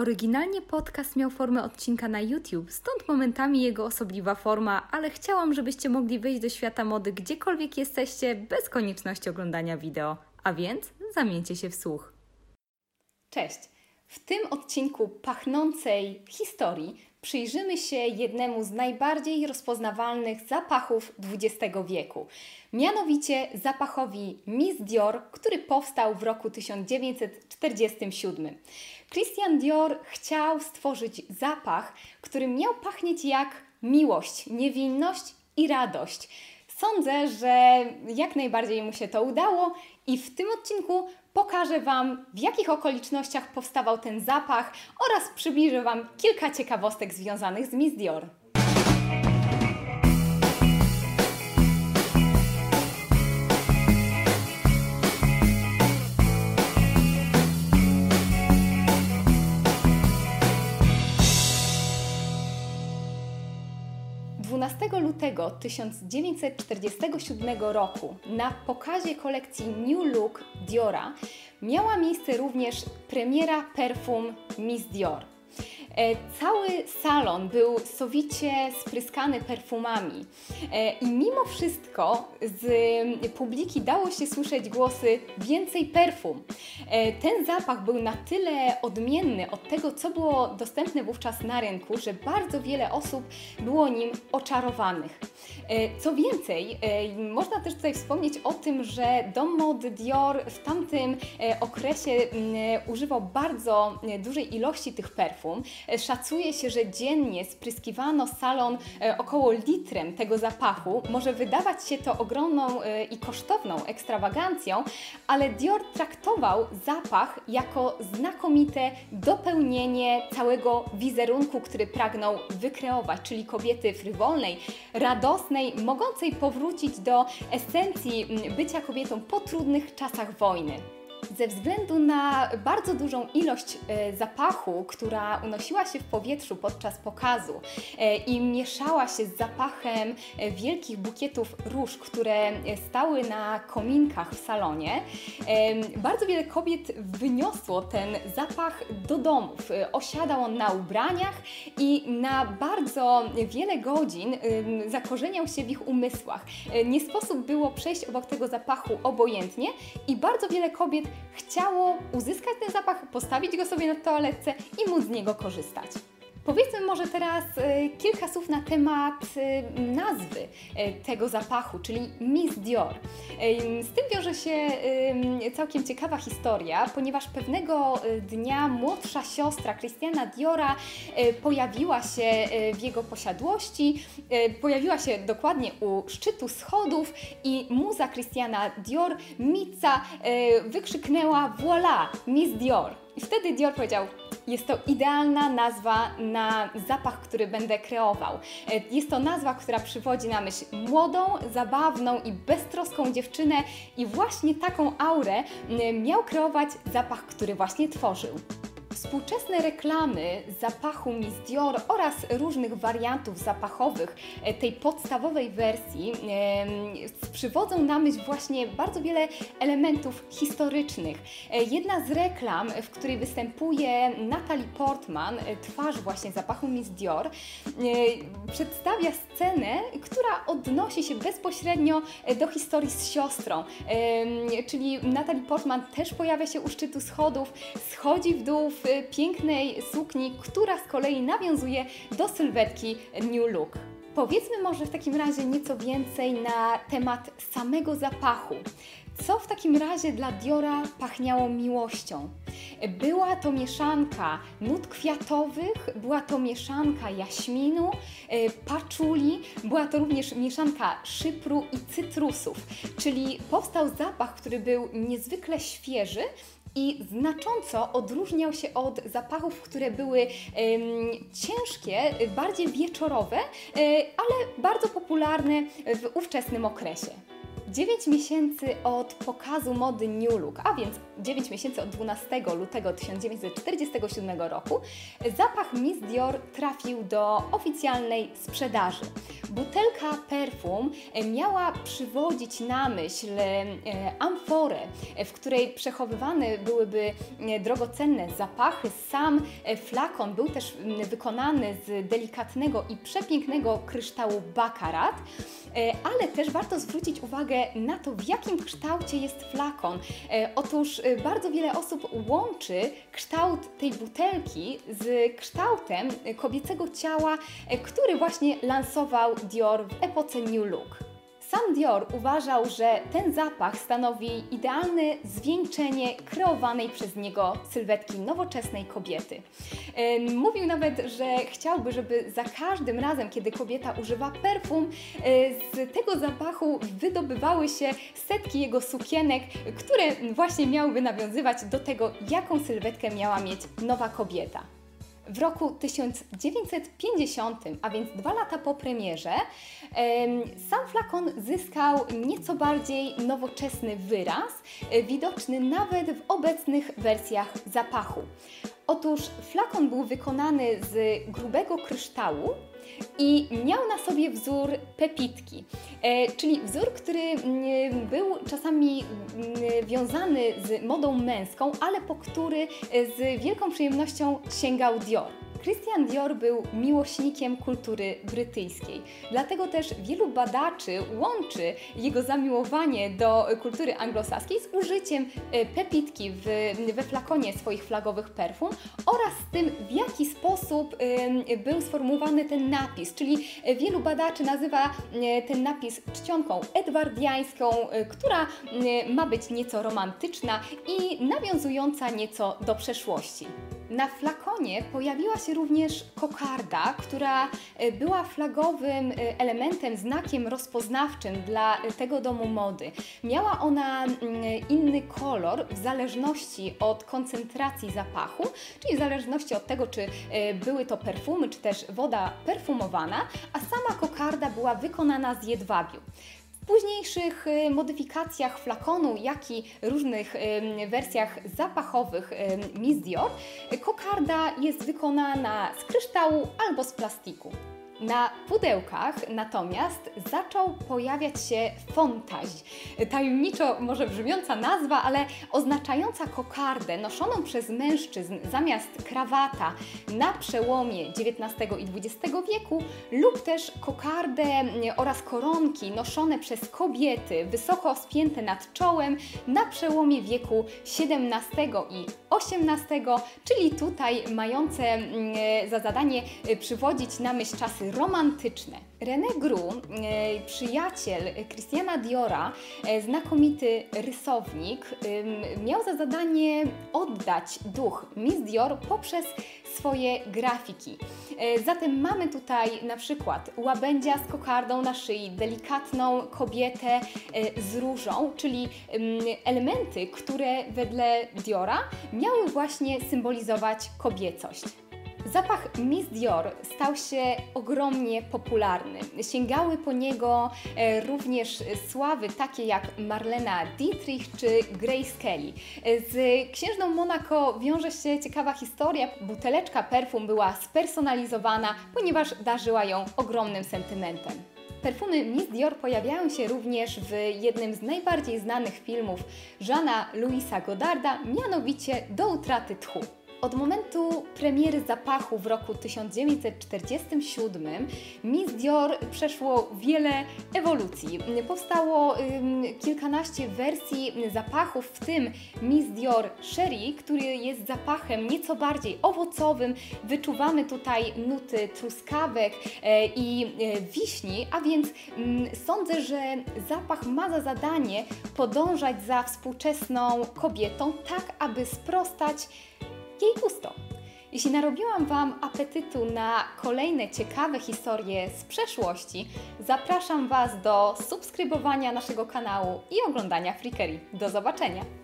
Oryginalnie podcast miał formę odcinka na YouTube, stąd momentami jego osobliwa forma, ale chciałam, żebyście mogli wejść do świata mody gdziekolwiek jesteście, bez konieczności oglądania wideo. A więc zamieńcie się w słuch. Cześć! W tym odcinku pachnącej historii przyjrzymy się jednemu z najbardziej rozpoznawalnych zapachów XX wieku. Mianowicie zapachowi Miss Dior, który powstał w roku 1947. Christian Dior chciał stworzyć zapach, który miał pachnieć jak miłość, niewinność i radość. Sądzę, że jak najbardziej mu się to udało i w tym odcinku pokażę Wam, w jakich okolicznościach powstawał ten zapach oraz przybliżę Wam kilka ciekawostek związanych z Miss Dior. Lutego 1947 roku na pokazie kolekcji New Look Diora miała miejsce również premiera perfum Miss Dior. E, cały salon był sowicie spryskany perfumami e, i mimo wszystko z publiki dało się słyszeć głosy więcej perfum. E, ten zapach był na tyle odmienny od tego, co było dostępne wówczas na rynku, że bardzo wiele osób było nim oczarowanych. Co więcej, można też tutaj wspomnieć o tym, że dom mody Dior w tamtym okresie używał bardzo dużej ilości tych perfum. Szacuje się, że dziennie spryskiwano salon e, około litrem tego zapachu. Może wydawać się to ogromną e, i kosztowną ekstrawagancją, ale Dior traktował zapach jako znakomite dopełnienie całego wizerunku, który pragnął wykreować, czyli kobiety frywolnej, radosnej, mogącej powrócić do esencji bycia kobietą po trudnych czasach wojny. Ze względu na bardzo dużą ilość e, zapachu, która unosiła się w powietrzu podczas pokazu e, i mieszała się z zapachem e, wielkich bukietów róż, które stały na kominkach w salonie, bardzo wiele kobiet wyniosło ten zapach do domów. Osiadał on na ubraniach i na bardzo wiele godzin zakorzeniał się w ich umysłach. Nie sposób było przejść obok tego zapachu obojętnie i bardzo wiele kobiet chciało uzyskać ten zapach, postawić go sobie na toaletce i móc z niego korzystać. Powiedzmy może teraz e, kilka słów na temat e, nazwy e, tego zapachu, czyli Miss Dior. Z tym wiąże się całkiem ciekawa historia, ponieważ pewnego dnia młodsza siostra Christiana Diora pojawiła się w jego posiadłości, pojawiła się dokładnie u szczytu schodów i muza Christiana Dior, Mica, wykrzyknęła Voilà, Miss Dior. I wtedy Dior powiedział, jest to idealna nazwa na zapach, który będę kreował. E, jest to nazwa, która przywodzi na myśl młodą, zabawną i beztroską dziewczynę i właśnie taką aurę miał kreować zapach, który właśnie tworzył. Współczesne reklamy zapachu Miss Dior oraz różnych wariantów zapachowych e, tej podstawowej wersji przywodzą na myśl właśnie bardzo wiele elementów historycznych. E, jedna z reklam, w której występuje Natalie Portman, e, twarz właśnie zapachu Miss Dior, przedstawia scenę, która odnosi się bezpośrednio do historii z siostrą. Czyli Natalie Portman też pojawia się u szczytu schodów, schodzi w dół pięknej sukni, która z kolei nawiązuje do sylwetki New Look. Powiedzmy może w takim razie nieco więcej na temat samego zapachu. Co w takim razie dla Diora pachniało miłością? Była to mieszanka nut kwiatowych, była to mieszanka jaśminu, e, paczuli, była to również mieszanka szypru i cytrusów, czyli powstał zapach, który był niezwykle świeży, i znacząco odróżniał się od zapachów, które były ciężkie, bardziej wieczorowe, e, ale bardzo popularne w ówczesnym okresie. 9 miesięcy od pokazu mody New Look, a więc 9 miesięcy od 12 lutego 1947 roku, zapach Miss Dior trafił do oficjalnej sprzedaży. Butelka perfum miała przywodzić na myśl e, amforę, w której przechowywane byłyby e, drogocenne zapachy. Sam e, flakon był też wykonany z delikatnego i przepięknego kryształu bakarat, ale też warto zwrócić uwagę na to, w jakim kształcie jest flakon. Otóż bardzo wiele osób łączy kształt tej butelki z kształtem kobiecego ciała, który właśnie lansował Dior w epoce New Look. Sam Dior uważał, że ten zapach stanowi idealne zwieńczenie kreowanej przez niego sylwetki nowoczesnej kobiety. Mówił nawet, że chciałby, żeby za każdym razem, kiedy kobieta używa perfum, z tego zapachu wydobywały się setki jego sukienek, które właśnie miałyby nawiązywać do tego, jaką sylwetkę miała mieć nowa kobieta. W roku 1950, a więc dwa lata po premierze, sam flakon zyskał nieco bardziej nowoczesny wyraz, e, widoczny nawet w obecnych wersjach zapachu. Otóż flakon był wykonany z grubego kryształu, i miał na sobie wzór pepitki, e, czyli wzór, który mm, był czasami mm, wiązany z modą męską, ale po który e, z wielką przyjemnością sięgał Dior. Christian Dior był miłośnikiem kultury brytyjskiej, dlatego też wielu badaczy łączy jego zamiłowanie do kultury anglosaskiej z użyciem e, pepitki w, we flakonie swoich flagowych perfum oraz z tym, w jaki sposób był sformułowany ten napis, czyli wielu badaczy nazywa e, ten napis czcionką edwardiańską, e, która ma być nieco romantyczna i nawiązująca nieco do przeszłości. Na flakonie pojawiła się również kokarda, która e, była flagowym e, elementem, znakiem rozpoznawczym dla e, tego domu mody. Miała ona mm, inny kolor w zależności od koncentracji zapachu, czyli w zależności od tego, czy były to perfumy, czy też woda perfumowana, a sama kokarda była wykonana z jedwabiu późniejszych y, modyfikacjach flakonu, jak i różnych wersjach zapachowych Miss Dior, kokarda jest wykonana z kryształu albo z plastiku. Na pudełkach natomiast zaczął pojawiać się fontaź. Tajemniczo może brzmiąca nazwa, ale oznaczająca kokardę noszoną przez mężczyzn zamiast krawata na przełomie XIX i XX wieku lub też kokardę oraz koronki noszone przez kobiety wysoko spięte nad czołem na przełomie wieku XVII i XVIII, czyli tutaj mające mm, za zadanie przywodzić na myśl czasy romantyczne. René Gru, e, przyjaciel Christiana Diora, e, znakomity rysownik, miał za zadanie oddać duch Miss Dior poprzez swoje grafiki. E, zatem mamy tutaj na przykład łabędzia z kokardą na szyi, delikatną kobietę z różą, czyli elementy, które wedle Diora miały właśnie symbolizować kobiecość. Zapach Miss Dior stał się ogromnie popularny. Sięgały po niego e, również sławy takie jak Marlena Dietrich czy Grace Kelly. Z księżną Monaco wiąże się ciekawa historia. Buteleczka perfum była spersonalizowana, ponieważ darzyła ją ogromnym sentymentem. Perfumy Miss Dior pojawiają się również w jednym z najbardziej znanych filmów Jeana Louisa Godarda, mianowicie Do utraty tchu. Od momentu premiery zapachu w roku 1947 Miss Dior przeszło wiele ewolucji. Powstało ym, kilkanaście wersji zapachów, w tym Miss Dior Sherry, który jest zapachem nieco bardziej owocowym. Wyczuwamy tutaj nuty truskawek e, i e, wiśni, a więc mm, sądzę, że zapach ma za zadanie podążać za współczesną kobietą, tak aby sprostać jej pusto. Jeśli narobiłam Wam apetytu na kolejne ciekawe historie z przeszłości, zapraszam Was do subskrybowania naszego kanału i oglądania Freakery. Do zobaczenia!